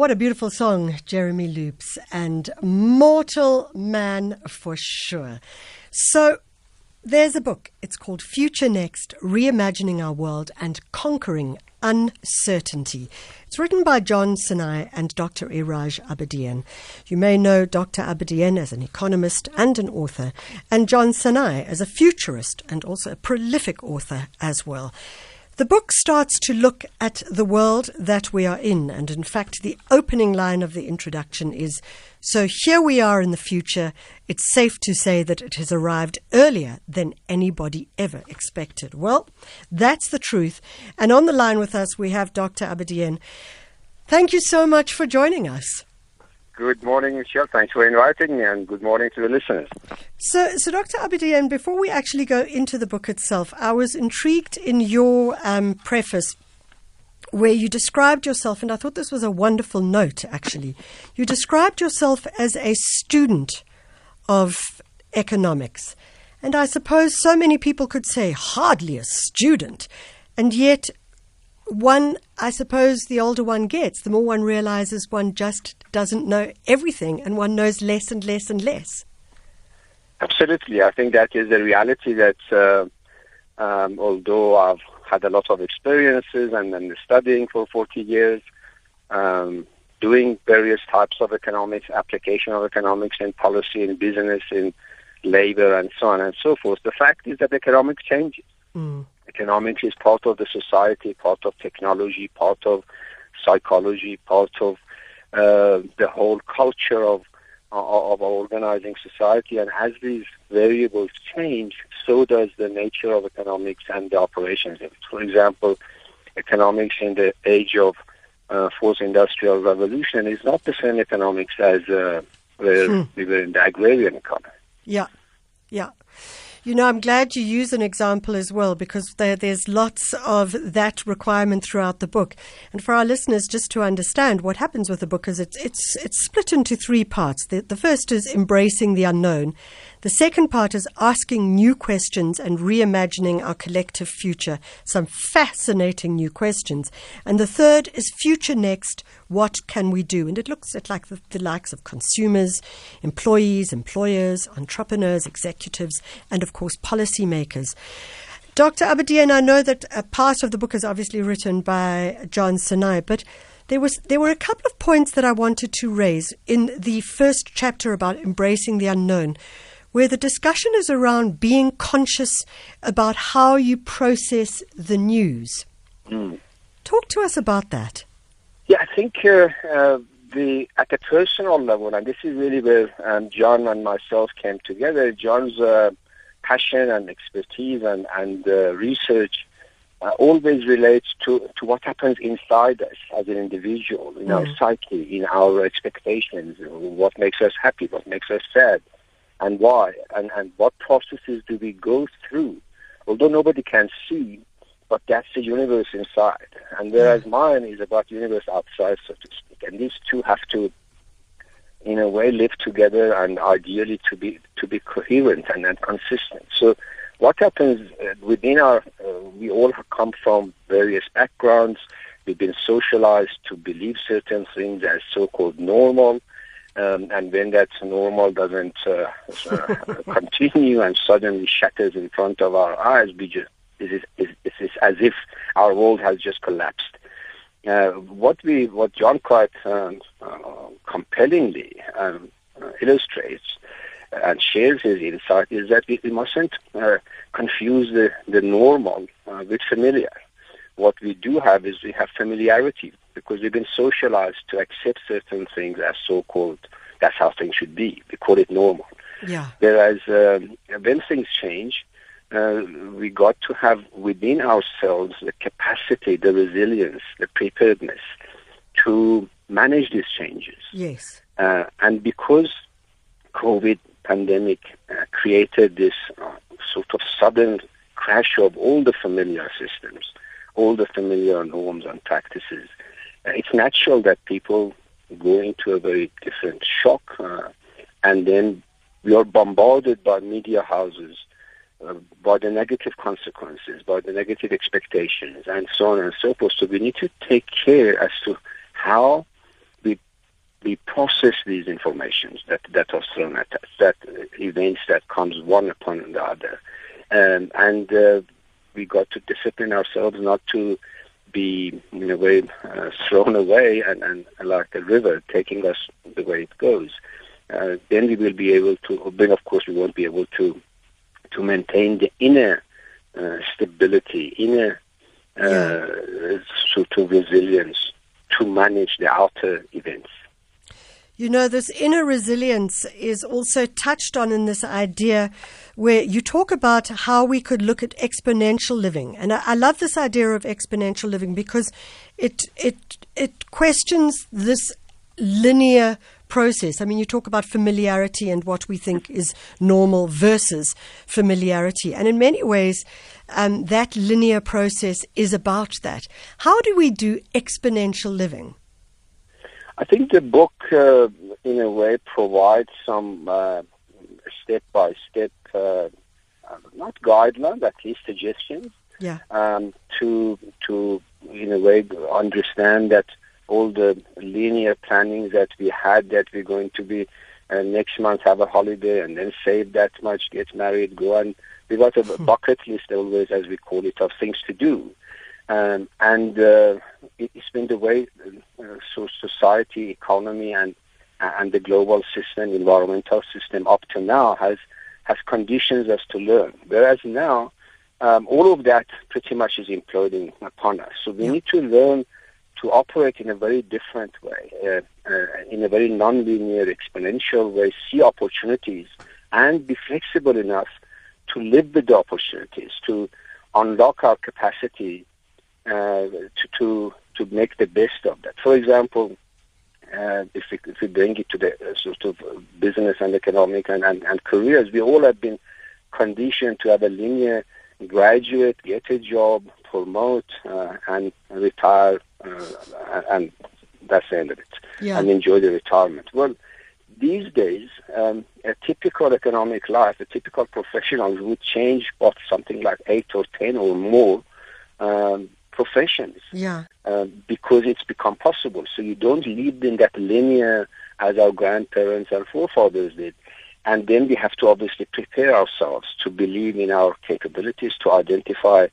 what a beautiful song, Jeremy Loops, and Mortal Man for sure. So, there's a book. It's called Future Next Reimagining Our World and Conquering Uncertainty. It's written by John Sanei and Dr. Iraj Abedian. You may know Dr. Abedian as an economist and an author, and John Sanei as a futurist and also a prolific author as well. The book starts to look at the world that we are in, and in fact, the opening line of the introduction is So here we are in the future. It's safe to say that it has arrived earlier than anybody ever expected. Well, that's the truth. And on the line with us, we have Dr. Abedian. Thank you so much for joining us. Good morning, Michelle. Thanks for inviting me, and good morning to the listeners. So, so Dr. Abedian, before we actually go into the book itself, I was intrigued in your um, preface where you described yourself, and I thought this was a wonderful note, actually. You described yourself as a student of economics. And I suppose so many people could say, hardly a student. And yet, one, I suppose, the older one gets, the more one realizes one just doesn't know everything and one knows less and less and less. Absolutely. I think that is the reality that uh, um, although I've had a lot of experiences and, and studying for 40 years, um, doing various types of economics, application of economics in policy, in business, in labor, and so on and so forth, the fact is that economics changes. Mm. Economics is part of the society, part of technology, part of psychology, part of uh, the whole culture of of organizing society. And as these variables change, so does the nature of economics and the operations. For example, economics in the age of uh, fourth industrial revolution is not the same economics as uh, where hmm. we were in the agrarian economy. Yeah, yeah. You know, I'm glad you use an example as well because there, there's lots of that requirement throughout the book. And for our listeners, just to understand what happens with the book is it's, it's, it's split into three parts. The, the first is embracing the unknown. The second part is asking new questions and reimagining our collective future. Some fascinating new questions. And the third is future next. What can we do? And it looks at like the, the likes of consumers, employees, employers, entrepreneurs, executives, and of course policymakers. Dr. Abedian, I know that a part of the book is obviously written by John Sanei, but there was there were a couple of points that I wanted to raise in the first chapter about embracing the unknown where the discussion is around being conscious about how you process the news. Mm. Talk to us about that. Yeah, I think uh, uh, the at the personal level, and this is really where um, John and myself came together. John's uh, passion and expertise and and uh, research uh, always relates to, to what happens inside us as an individual, in mm. our psyche, in our expectations, what makes us happy, what makes us sad and why, and, and what processes do we go through. Although nobody can see, but that's the universe inside. And whereas mm. mine is about universe outside, so to speak. And these two have to, in a way, live together and ideally to be to be coherent and, and consistent. So what happens uh, within our, uh, we all come from various backgrounds. We've been socialized to believe certain things as so-called normal. Um, and when that normal doesn't uh, uh, continue and suddenly shatters in front of our eyes, we just it is, as if our world has just collapsed. Uh, what we, what John quite um, uh, compellingly um, uh, illustrates and shares his insight is that we, we mustn't confuse the, the normal with familiar. What we do have is we have familiarity because we've been socialized to accept certain things as so-called, that's how things should be. We call it normal. Yeah. Whereas um, when things change, uh, we got to have within ourselves the capacity, the resilience, the preparedness to manage these changes. Yes. Uh, and because COVID pandemic uh, created this uh, sort of sudden crash of all the familiar systems, all the familiar norms and practices, it's natural that people go into a very different shock, uh, and then we are bombarded by media houses uh, by the negative consequences, by the negative expectations, and so on and so forth. So we need to take care as to how we we process these informations that, that are thrown at us, that events that comes one upon the other. Um, and uh, we got to discipline ourselves not to be, in a way, uh, thrown away and, and like a river taking us the way it goes. Uh, then we will be able to, then of course we won't be able to, to maintain the inner uh, stability, inner uh, yeah. sort of resilience to manage the outer events. You know, this inner resilience is also touched on in this idea where you talk about how we could look at exponential living. And I, I love this idea of exponential living because it, it, it questions this linear process. I mean, you talk about familiarity and what we think is normal versus familiarity. And in many ways, um, that linear process is about that. How do we do exponential living? I think the book, uh, in a way, provides some uh, step-by-step, uh, not guidelines, at least suggestions, yeah. um, to to in a way understand that all the linear planning that we had that we're going to be uh, next month have a holiday and then save that much, get married, go on. We got a bucket list always, as we call it, of things to do. Um, and uh, it, has been the way uh, so society, economy, and and the global system, environmental system, up to now has has conditions us to learn. Whereas now, um, all of that pretty much is imploding upon us. So we yeah. need to learn to operate in a very different way, uh, uh, in a very non-linear, exponential way, see opportunities, and be flexible enough to live with the opportunities, to unlock our capacity uh, to, to to make the best of that. For example, uh, if, we, if we bring it to the uh, sort of business and economic and, and, and careers, we all have been conditioned to have a linear graduate, get a job, promote, uh, and retire, uh, and that's the end of it, yeah. and enjoy the retirement. Well, these days, um, a typical economic life, a typical professional would change what something like eight or ten or more um, professions. Yeah. Uh, because it's become possible. So you don't live in that linear as our grandparents and forefathers did. And then we have to obviously prepare ourselves to believe in our capabilities, to identify,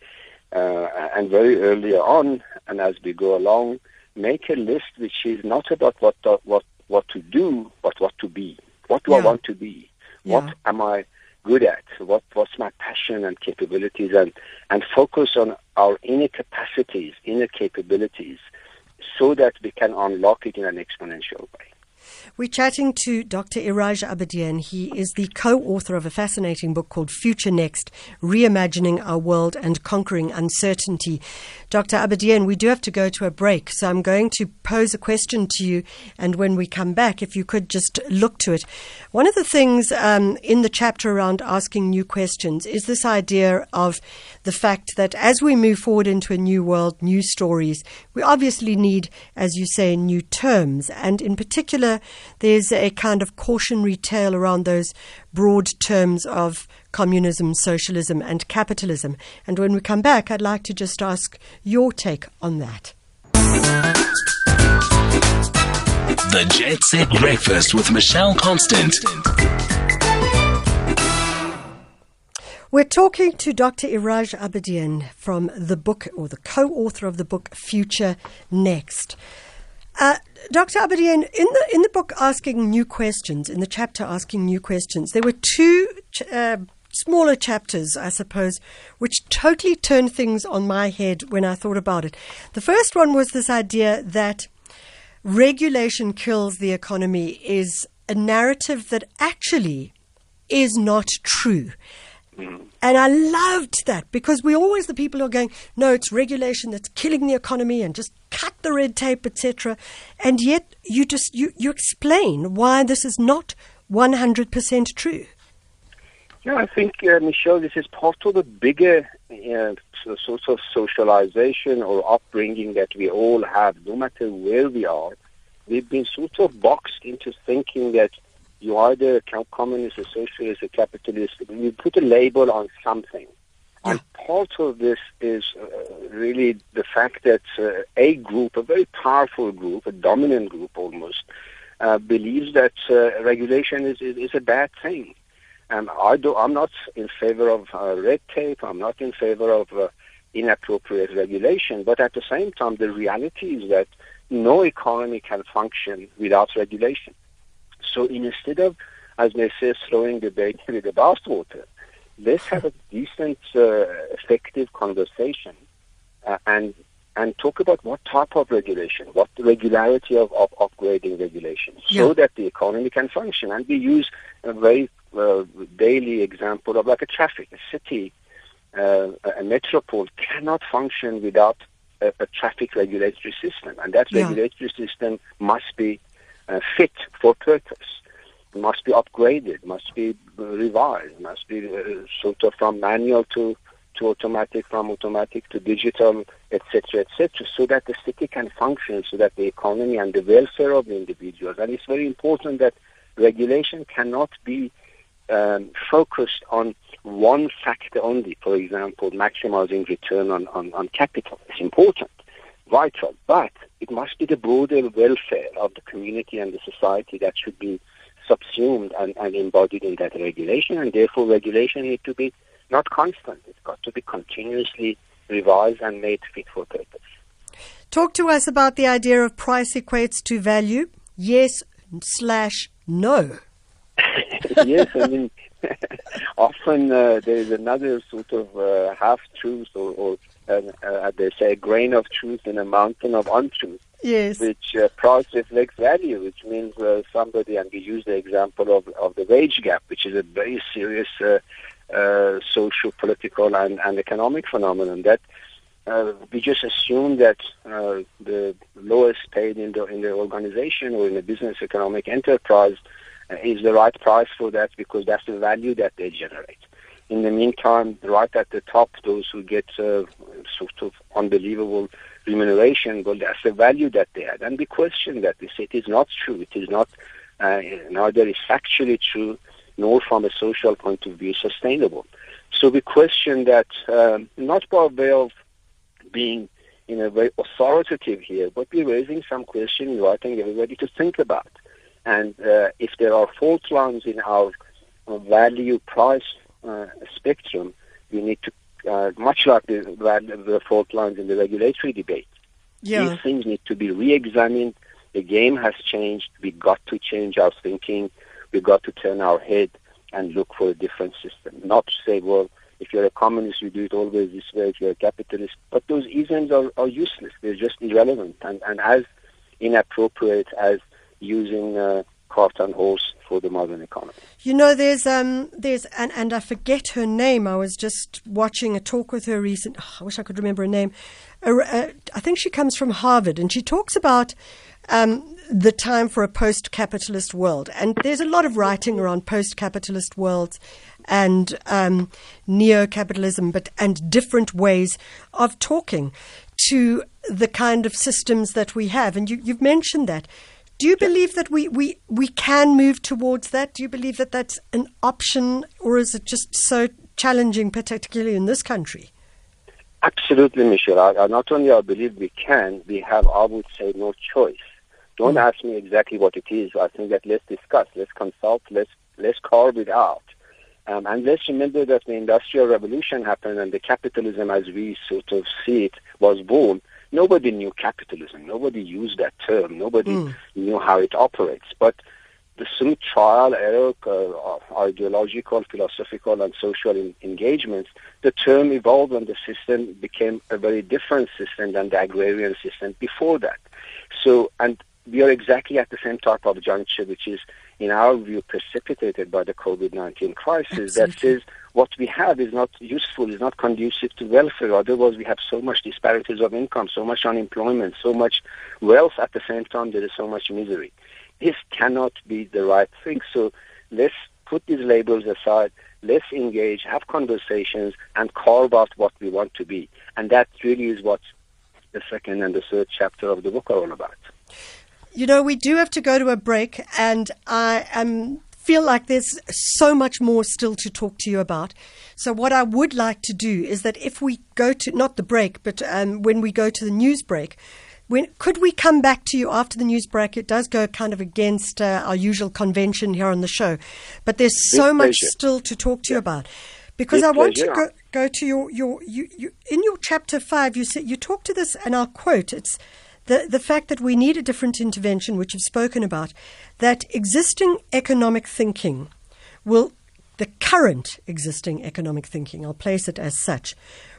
uh, and very early on, and as we go along, make a list which is not about what what what to do, but what to be. What do yeah. I want to be? Yeah. What am I good at, what, what's my passion and capabilities, and, and focus on our inner capacities, inner capabilities, so that we can unlock it in an exponential way. We're chatting to Dr. Iraj Abedian. He is the co author of a fascinating book called Future Next Reimagining Our World and Conquering Uncertainty. Dr. Abedian, we do have to go to a break, so I'm going to pose a question to you, and when we come back, if you could just look to it. One of the things um, in the chapter around asking new questions is this idea of the fact that as we move forward into a new world, new stories, we obviously need, as you say, new terms, and in particular, there's a kind of cautionary tale around those broad terms of communism, socialism, and capitalism. And when we come back, I'd like to just ask your take on that. The Jet Set Breakfast with Michelle Constant. We're talking to Dr. Iraj Abedian from the book, or the co author of the book Future Next. Uh, Dr. Abedian, in the in the book asking new questions, in the chapter asking new questions, there were two ch- uh, smaller chapters, I suppose, which totally turned things on my head when I thought about it. The first one was this idea that regulation kills the economy is a narrative that actually is not true. And I loved that because we're always the people who are going, no, it's regulation that's killing the economy and just cut the red tape, etc. And yet you just you, you explain why this is not 100% true. Yeah, I think, uh, Michelle, this is part of the bigger uh, sort of socialization or upbringing that we all have, no matter where we are. We've been sort of boxed into thinking that you either a communist, a socialist, a capitalist. You put a label on something. Yeah. And part of this is uh, really the fact that uh, a group, a very powerful group, a dominant group almost, uh, believes that uh, regulation is, is, is a bad thing. Um, I do, I'm not in favor of uh, red tape. I'm not in favor of uh, inappropriate regulation. But at the same time, the reality is that no economy can function without regulation. So instead of, as they say, throwing the baby with the bathwater, let's have a decent, uh, effective conversation uh, and and talk about what type of regulation, what the regularity of, of upgrading regulation, so that the economy can function. And we use a very uh, daily example of like a traffic, a city, uh, a metropole cannot function without a, a traffic regulatory system, and that Yeah. regulatory system must be uh, fit for purpose, must be upgraded, must be revised, must be uh, sort of from manual to to automatic, from automatic to digital, etc., etc., so that the city can function, so that the economy and the welfare of the individuals. And it's very important that regulation cannot be um, focused on one factor only. For example, maximizing return on, on, on capital is important, vital, but it must be the broader welfare of the community and the society that should be subsumed and, and embodied in that regulation, and therefore regulation need to be not constant. It's got to be continuously revised and made fit for purpose. Talk to us about the idea of price equates to value. Yes slash no. yes, I mean, often uh, there is another sort of uh, half truth, or, or uh, they say, a grain of truth in a mountain of untruth, Yes. which uh, price reflects value, which means uh, somebody, and we use the example of, of the wage gap, which is a very serious uh, uh, social, political, and, and economic phenomenon that uh, we just assume that uh, the lowest paid in the in the organization or in the business economic enterprise is the right price for that because that's the value that they generate. In the meantime, right at the top, those who get uh, sort of unbelievable remuneration, well, that's the value that they had. And we question that. We say it is not true. It is not, uh, neither is factually true, nor from a social point of view sustainable. So we question that um, not by way of being in a very authoritative here, but we're raising some questions, inviting everybody to think about. And uh, if there are fault lines in our uh, value price uh, spectrum, we need to, uh, much like the, the fault lines in the regulatory debate, Yeah. these things need to be re-examined. The game has changed. We got to change our thinking. We got to turn our head and look for a different system. Not to say, well, if you're a communist, you do it always this way. If you're a capitalist, but those isms are, are useless. They're just irrelevant and, and as inappropriate as using uh, cart and horse for the modern economy. You know, there's um, there's and and I forget her name. I was just watching a talk with her recent. oh, I wish I could remember her name. Uh, uh, I think she comes from Harvard, and she talks about um, the time for a post-capitalist world. And there's a lot of writing around post-capitalist worlds and um, neo-capitalism, but and different ways of talking to the kind of systems that we have. And you, you've mentioned that. Do you believe that we, we, we can move towards that? Do you believe that that's an option, or is it just so challenging, particularly in this country? Absolutely, Michelle. I, I, not only I believe we can, we have, I would say, no choice. Don't Mm. ask me exactly what it is. I think that let's discuss, let's consult, let's let's carve it out. Um, and let's remember that the Industrial Revolution happened and the capitalism as we sort of see it was born. Nobody knew capitalism. Nobody used that term. Nobody Mm. knew how it operates. But the, through trial, error, uh, ideological, philosophical, and social in, engagements, the term evolved and the system became a very different system than the agrarian system before that. So, and we are exactly at the same type of juncture, which is, in our view, precipitated by the COVID-19 crisis that Absolutely. says what we have is not useful, is not conducive to welfare. Otherwise, we have so much disparities of income, so much unemployment, so much wealth. At the same time, there is so much misery. This cannot be the right thing. So let's put these labels aside. Let's engage, have conversations, and carve out what we want to be. And that really is what the second and the third chapter of the book are all about. You know, we do have to go to a break, and I am feel like there's so much more still to talk to you about. So, what I would like to do is that if we go to not the break, but um, when we go to the news break, when, could we come back to you after the news break? It does go kind of against uh, our usual convention here on the show, but there's so much still to talk to yeah. you about. Because I want to go, go to your, your you, you, in your chapter five, you said you talk to this, and I'll quote. It's the the fact that we need a different intervention, which you've spoken about, that existing economic thinking will the current existing economic thinking, I'll place it as such,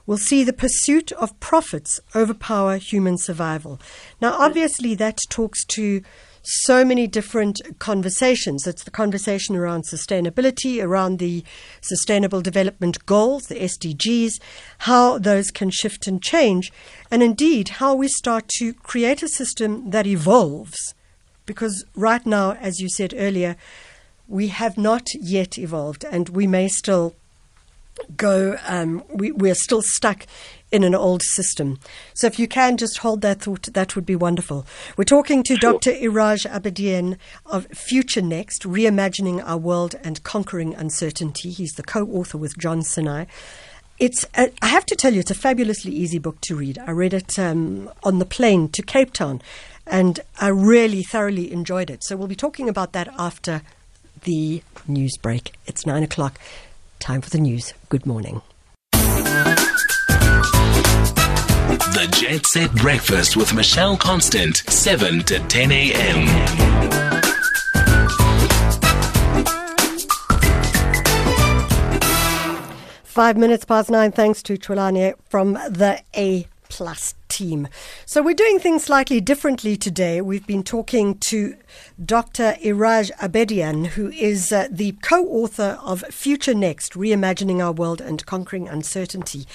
will see the pursuit of profits overpower human survival. Now, obviously, that talks to so many different conversations. It's the conversation around sustainability, around the Sustainable Development Goals, the SDGs, how those can shift and change, and indeed how we start to create a system that evolves. Because right now, as you said earlier, we have not yet evolved and we may still go, um, we, we're still stuck in an old system. So if you can just hold that thought, that would be wonderful. We're talking to sure. Dr. Iraj Abedian of Future Next, Reimagining Our World and Conquering Uncertainty. He's the co-author with John Sanei. It's, a, I have to tell you, it's a fabulously easy book to read. I read it um, on the plane to Cape Town, and I really thoroughly enjoyed it. So we'll be talking about that after the news break. It's nine o'clock. Time for the news. Good morning. The Jet Set Breakfast with Michelle Constant, 7 to 10 a.m. Five minutes past nine, thanks to Trelawney from the A Plus team. So we're doing things slightly differently today. We've been talking to Dr. Iraj Abedian, who is uh, the co-author of Future Next, Reimagining Our World and Conquering Uncertainty.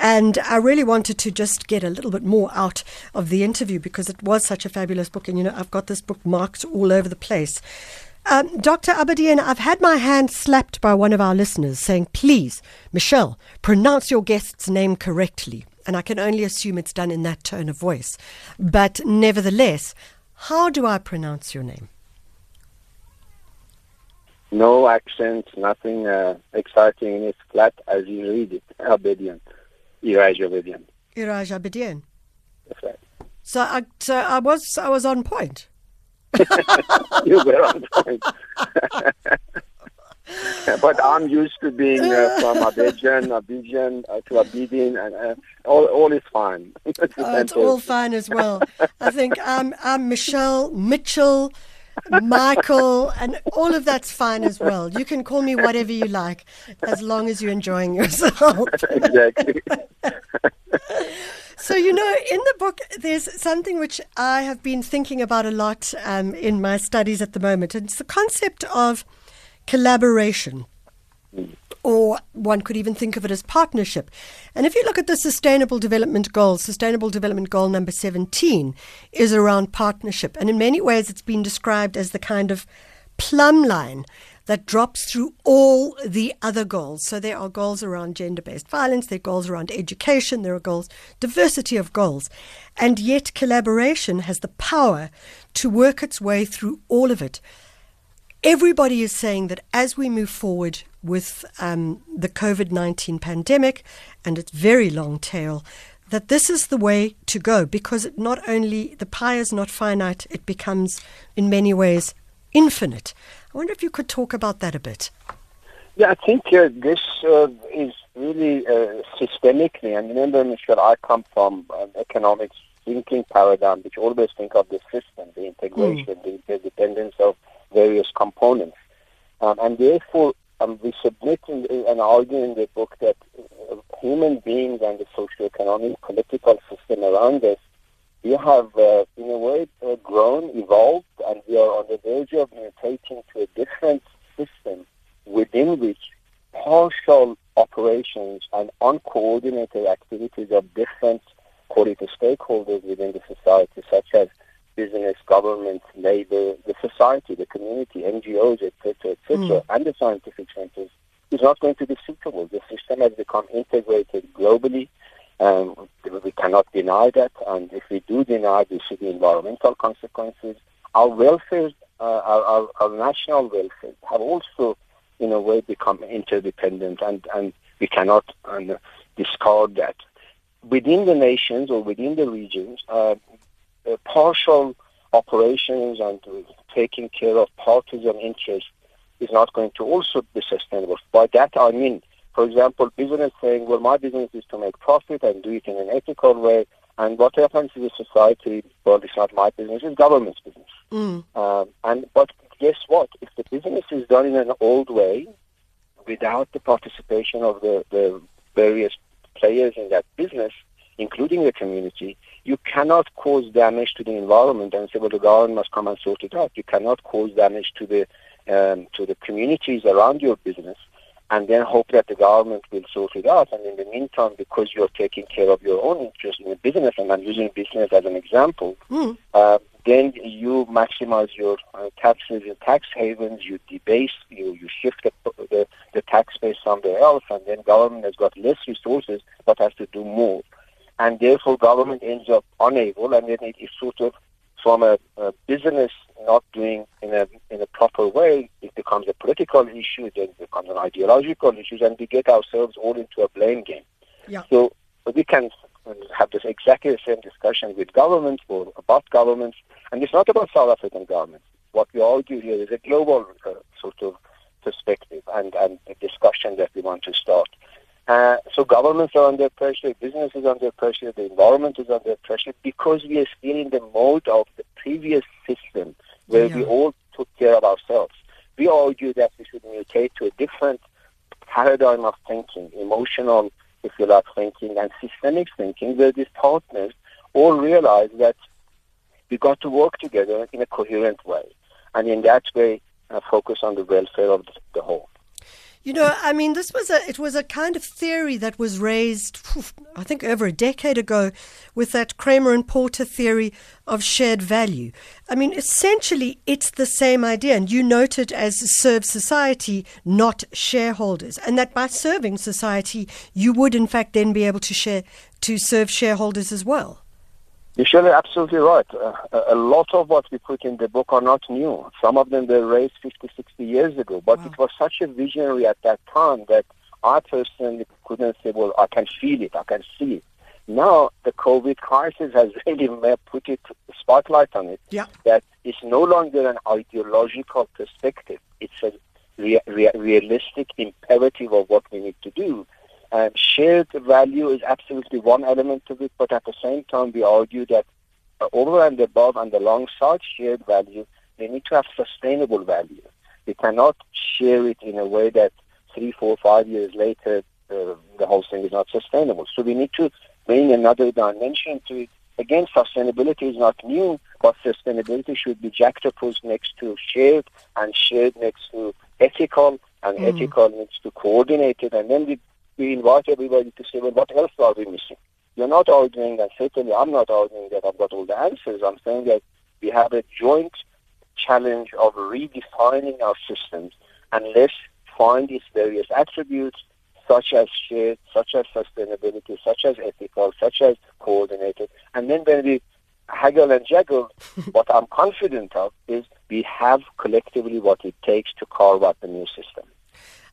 And I really wanted to just get a little bit more out of the interview because it was such a fabulous book. And, you know, I've got this book marked all over the place. Um, Dr. Abedian, I've had my hand slapped by one of our listeners saying, please, Michelle, pronounce your guest's name correctly and I can only assume it's done in that tone of voice. But nevertheless, how do I pronounce your name? No accent, nothing uh, exciting. It's flat as you read it. Abedian. Iraj Abedian. Iraj Abedian. That's right. So I, so I was I was on point. you were on point. but I'm used to being uh, from Abidjan, Abidjan uh, to Abidjan, and uh, all, all is fine. it's, oh, it's all fine as well. I think I'm, I'm Michelle, Mitchell, Michael, and all of that's fine as well. You can call me whatever you like, as long as you're enjoying yourself. exactly. So, you know, in the book, there's something which I have been thinking about a lot um, in my studies at the moment. And it's the concept of collaboration. Or one could even think of it as partnership. And if you look at the Sustainable Development Goals, Sustainable Development Goal number 17 is around partnership. And in many ways, it's been described as the kind of plumb line that drops through all the other goals. So there are goals around gender based violence, there are goals around education, there are goals, diversity of goals. And yet, collaboration has the power to work its way through all of it. Everybody is saying that as we move forward with um, the COVID 19 pandemic and its very long tail, that this is the way to go because not only the pie is not finite, it becomes in many ways infinite. I wonder if you could talk about that a bit. Yeah, I think uh, this uh, is really uh, systemically, and remember, Michelle, I come from an economics thinking paradigm which always think of the system, the integration, mm. the interdependence of various components. Um, and therefore, um, we submit in, and argue in the book that uh, human beings and the socio-economic political system around us, we have, uh, in a way, uh, grown, evolved, and we are on the verge of mutating to a different system within which partial operations and uncoordinated activities of different quality stakeholders within the society, such as government, labor, the society, the community, NGOs, etc., etc., mm. and the scientific centers is not going to be suitable. The system has become integrated globally. Um, we cannot deny that, and if we do deny, we see the environmental consequences. Our welfare, uh, our, our, our, national welfare, have also, in a way, become interdependent, and, and we cannot uh, discard that. Within the nations or within the regions, uh, uh, partial operations and taking care of partisan interests is not going to also be sustainable. By that I mean, for example, business saying, well, my business is to make profit and do it in an ethical way. And what happens to the society, well, it's not my business, it's government's business. Mm. Um, and But guess what? If the business is done in an old way, without the participation of the, the various players in that business, including the community, you cannot cause damage to the environment and say, well, the government must come and sort it out. You cannot cause damage to the um, to the communities around your business and then hope that the government will sort it out. And in the meantime, because you're taking care of your own interests in the business, and I'm using business as an example, mm. uh, then you maximize your uh, taxes in tax havens, you debase, you, you shift the, the, the tax base somewhere else, and then government has got less resources but has to do more. And therefore, government ends up unable, and then it is sort of from a, a business not doing in a in a proper way, it becomes a political issue, then it becomes an ideological issue, and we get ourselves all into a blame game. Yeah. So we can have this exactly the same discussion with governments or about governments, and it's not about South African governments. What we argue here is a global uh, sort of perspective and, and a discussion that we want to start. Uh, so governments are under pressure, business is under pressure, the environment is under pressure because we are still in the mode of the previous system where yeah. we all took care of ourselves. We argue that we should mutate to a different paradigm of thinking, emotional, if you like, thinking and systemic thinking, where these partners all realize that we got to work together in a coherent way, and in that way uh, focus on the welfare of the whole. You know, I mean, this was a it was a kind of theory that was raised, I think, over a decade ago, with that Kramer and Porter theory of shared value. I mean, essentially, it's the same idea, and you note it as serve society, not shareholders, and that by serving society, you would in fact then be able to share to serve shareholders as well. You're absolutely right. Uh, a lot of what we put in the book are not new. Some of them were raised 50, 60 years ago, but wow. it was such a visionary at that time that I personally couldn't say, well, I can feel it, I can see it. Now the COVID crisis has really put it spotlight on it. Yeah. That it's no longer an ideological perspective. It's a rea- rea- realistic imperative of what we need to do. Um, shared value is absolutely one element of it, but at the same time, we argue that uh, over and above and alongside shared value, we need to have sustainable value. We cannot share it in a way that three, four, five years later, uh, the whole thing is not sustainable. So we need to bring another dimension to it. Again, sustainability is not new, but sustainability should be juxtaposed next to shared and shared next to ethical and mm. ethical next to coordinated. And then we we invite everybody to say, well, what else are we missing? You're not arguing, and certainly I'm not arguing that I've got all the answers. I'm saying that we have a joint challenge of redefining our systems and let's find its various attributes such as shared, such as sustainability, such as ethical, such as coordinated. And then when we haggle and juggle, what I'm confident of is we have collectively what it takes to carve out the new system.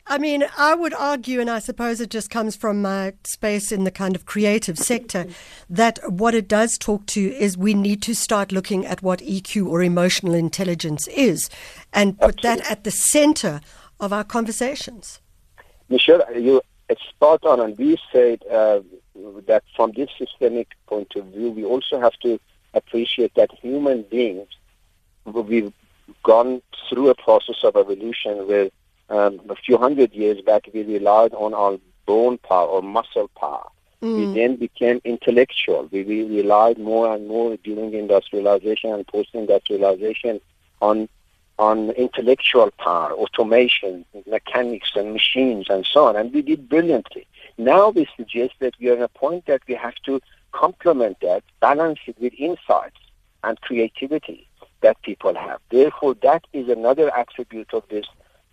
I mean, I would argue, and I suppose it just comes from my space in the kind of creative sector, that what it does talk to is we need to start looking at what EQ or emotional intelligence is and put Absolutely. that at the center of our conversations. Michelle, you it's spot on, and we said uh, that from this systemic point of view, we also have to appreciate that human beings, we've gone through a process of evolution where um, a few hundred years back, we relied on our bone power or muscle power. Mm. We then became intellectual. We, we relied more and more during industrialization and post-industrialization on on intellectual power, automation, mechanics and machines and so on, and we did brilliantly. Now we suggest that we are at a point that we have to complement that, balance it with insights and creativity that people have. Therefore, that is another attribute of this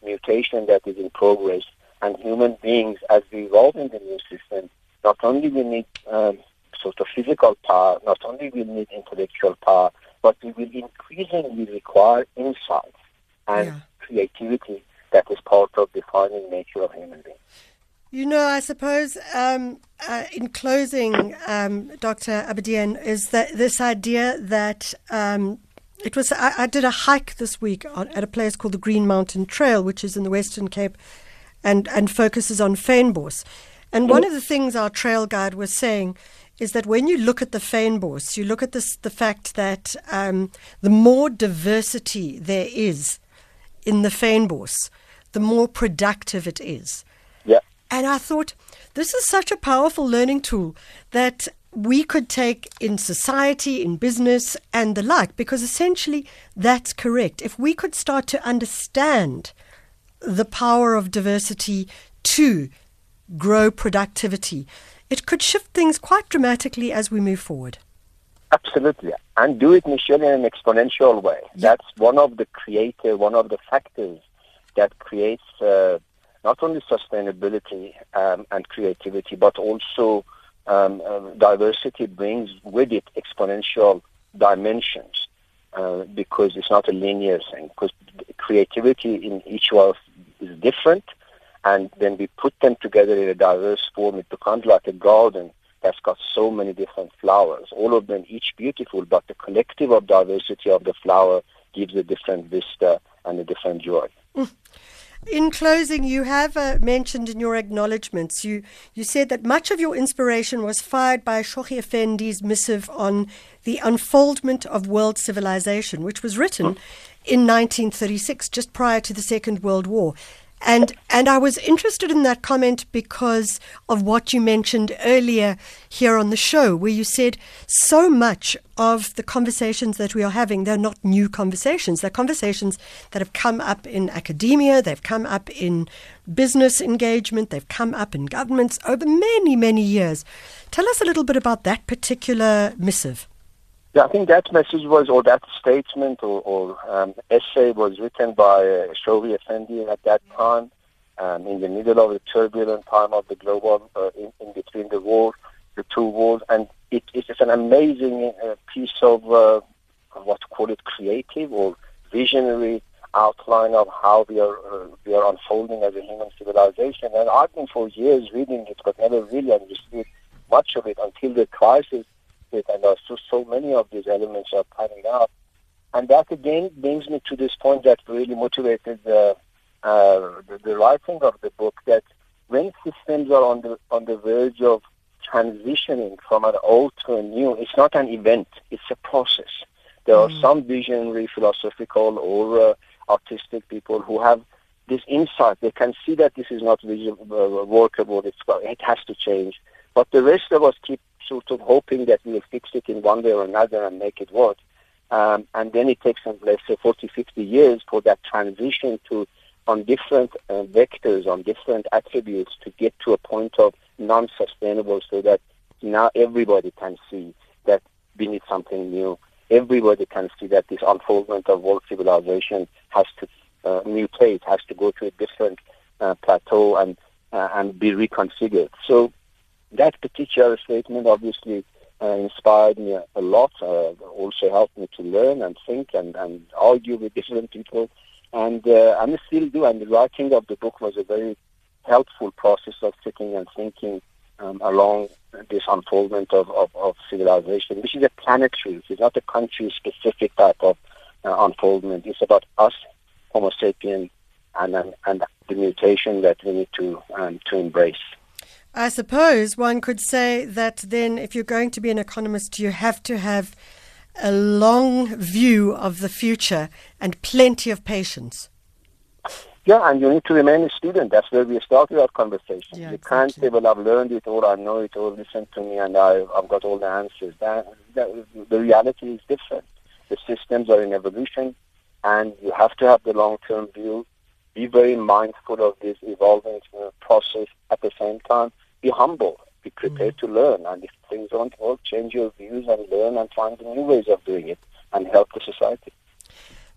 mutation that is in progress, and human beings, as we evolve in the new system, not only we need um, sort of physical power, not only we need intellectual power, but we will increasingly require insight and yeah. creativity that is part of defining nature of human beings. You know, I suppose um, uh, in closing, um, Dr. Abedian, is that this idea that um, it was. I, I, did a hike this week on, at a place called the Green Mountain Trail, which is in the Western Cape, and and focuses on fynbos. And one of the things our trail guide was saying is that when you look at the fynbos, you look at this, the fact that um, the more diversity there is in the fynbos, the more productive it is. Yeah. And I thought, this is such a powerful learning tool that we could take in society, in business, and the like, because essentially that's correct. If we could start to understand the power of diversity to grow productivity, it could shift things quite dramatically as we move forward. Absolutely. And do it, Michelle, in an exponential way. That's one of the creative, one of the factors that creates uh, not only sustainability um, and creativity, but also um, uh, diversity brings with it exponential dimensions uh, because it's not a linear thing. Because creativity in each of is different, and then we put them together in a diverse form. It becomes like a garden that's got so many different flowers, all of them each beautiful, but the collective of diversity of the flower gives a different vista and a different joy. Mm. In closing, you have uh, mentioned in your acknowledgements, you, you said that much of your inspiration was fired by Shoghi Effendi's missive on the unfoldment of world civilization, which was written in 1936, just prior to the Second World War. And and I was interested in that comment because of what you mentioned earlier here on the show, where you said so much of the conversations that we are having, they're not new conversations. They're conversations that have come up in academia, they've come up in business engagement, they've come up in governments over many, many years. Tell us a little bit about that particular missive. Yeah, I think that message was, or that statement or, or um, essay was written by uh, Shoghi Effendi at that time, um, in the middle of the turbulent time of the global, uh, in, in, between the war, the two wars, and it, it is an amazing uh, piece of uh, what to call it, creative or visionary outline of how we are uh, we are unfolding as a human civilization. And I've been for years reading it, but never really understood much of it until the crisis it, and there's just so many of these elements are panning out. And that again brings me to this point that really motivated the, uh, the, the writing of the book. That when systems are on the on the verge of transitioning from an old to a new, it's not an event; it's a process. There mm. are some visionary, philosophical, or uh, artistic people who have this insight. They can see that this is not uh, workable. It's, it has to change. But the rest of us keep sort of hoping that we'll fix it in one way or another and make it work. Um, and then it takes, let's say, 40, 50 years for that transition to on different uh, vectors, on different attributes to get to a point of non-sustainable so that now everybody can see that we need something new. Everybody can see that this unfoldment of world civilization has to uh, mutate, has to go to a different uh, plateau and uh, and be reconfigured. So that particular statement obviously uh, inspired me a, a lot, uh, also helped me to learn and think and, and argue with different people. And, uh, I still do. And the writing of the book was a very helpful process of sitting and thinking um, along this unfoldment of, of, of, civilization, which is a planetary, it's not a country-specific type of uh, unfoldment. It's about us, Homo sapiens, and, and, and the mutation that we need to, um, to embrace. I suppose one could say that then, if you're going to be an economist, you have to have a long view of the future and plenty of patience. Yeah, and you need to remain a student. That's where we started our conversation. Yeah, you exactly. can't say, well, I've learned it or I know it or listen to me and I, I've got all the answers. That, that, the reality is different. The systems are in evolution and you have to have the long-term view. Be very mindful of this evolving process at the same time be humble, be prepared mm-hmm. to learn, and if things don't work, change your views and learn and find new ways of doing it and help the society.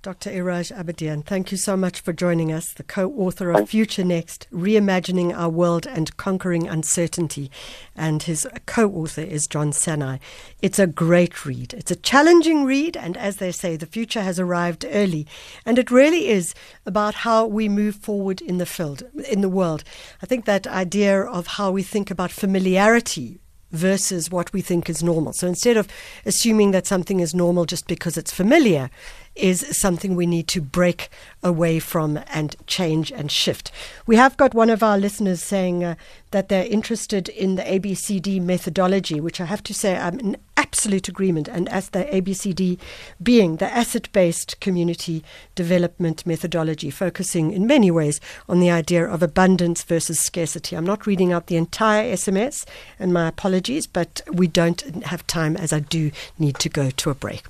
Dr. Iraj Abedian, thank you so much for joining us, the co author of Future Next Reimagining Our World and Conquering Uncertainty. And his co author is John Sanei. It's a great read. It's a challenging read, and as they say, the future has arrived early. And it really is about how we move forward in the field, in the world. I think that idea of how we think about familiarity versus what we think is normal. So instead of assuming that something is normal just because it's familiar, is something we need to break away from and change and shift. We have got one of our listeners saying uh, that they're interested in the ABCD methodology, which I have to say I'm in absolute agreement. And as the ABCD being the asset based community development methodology, focusing in many ways on the idea of abundance versus scarcity. I'm not reading out the entire SMS, and my apologies, but we don't have time as I do need to go to a break.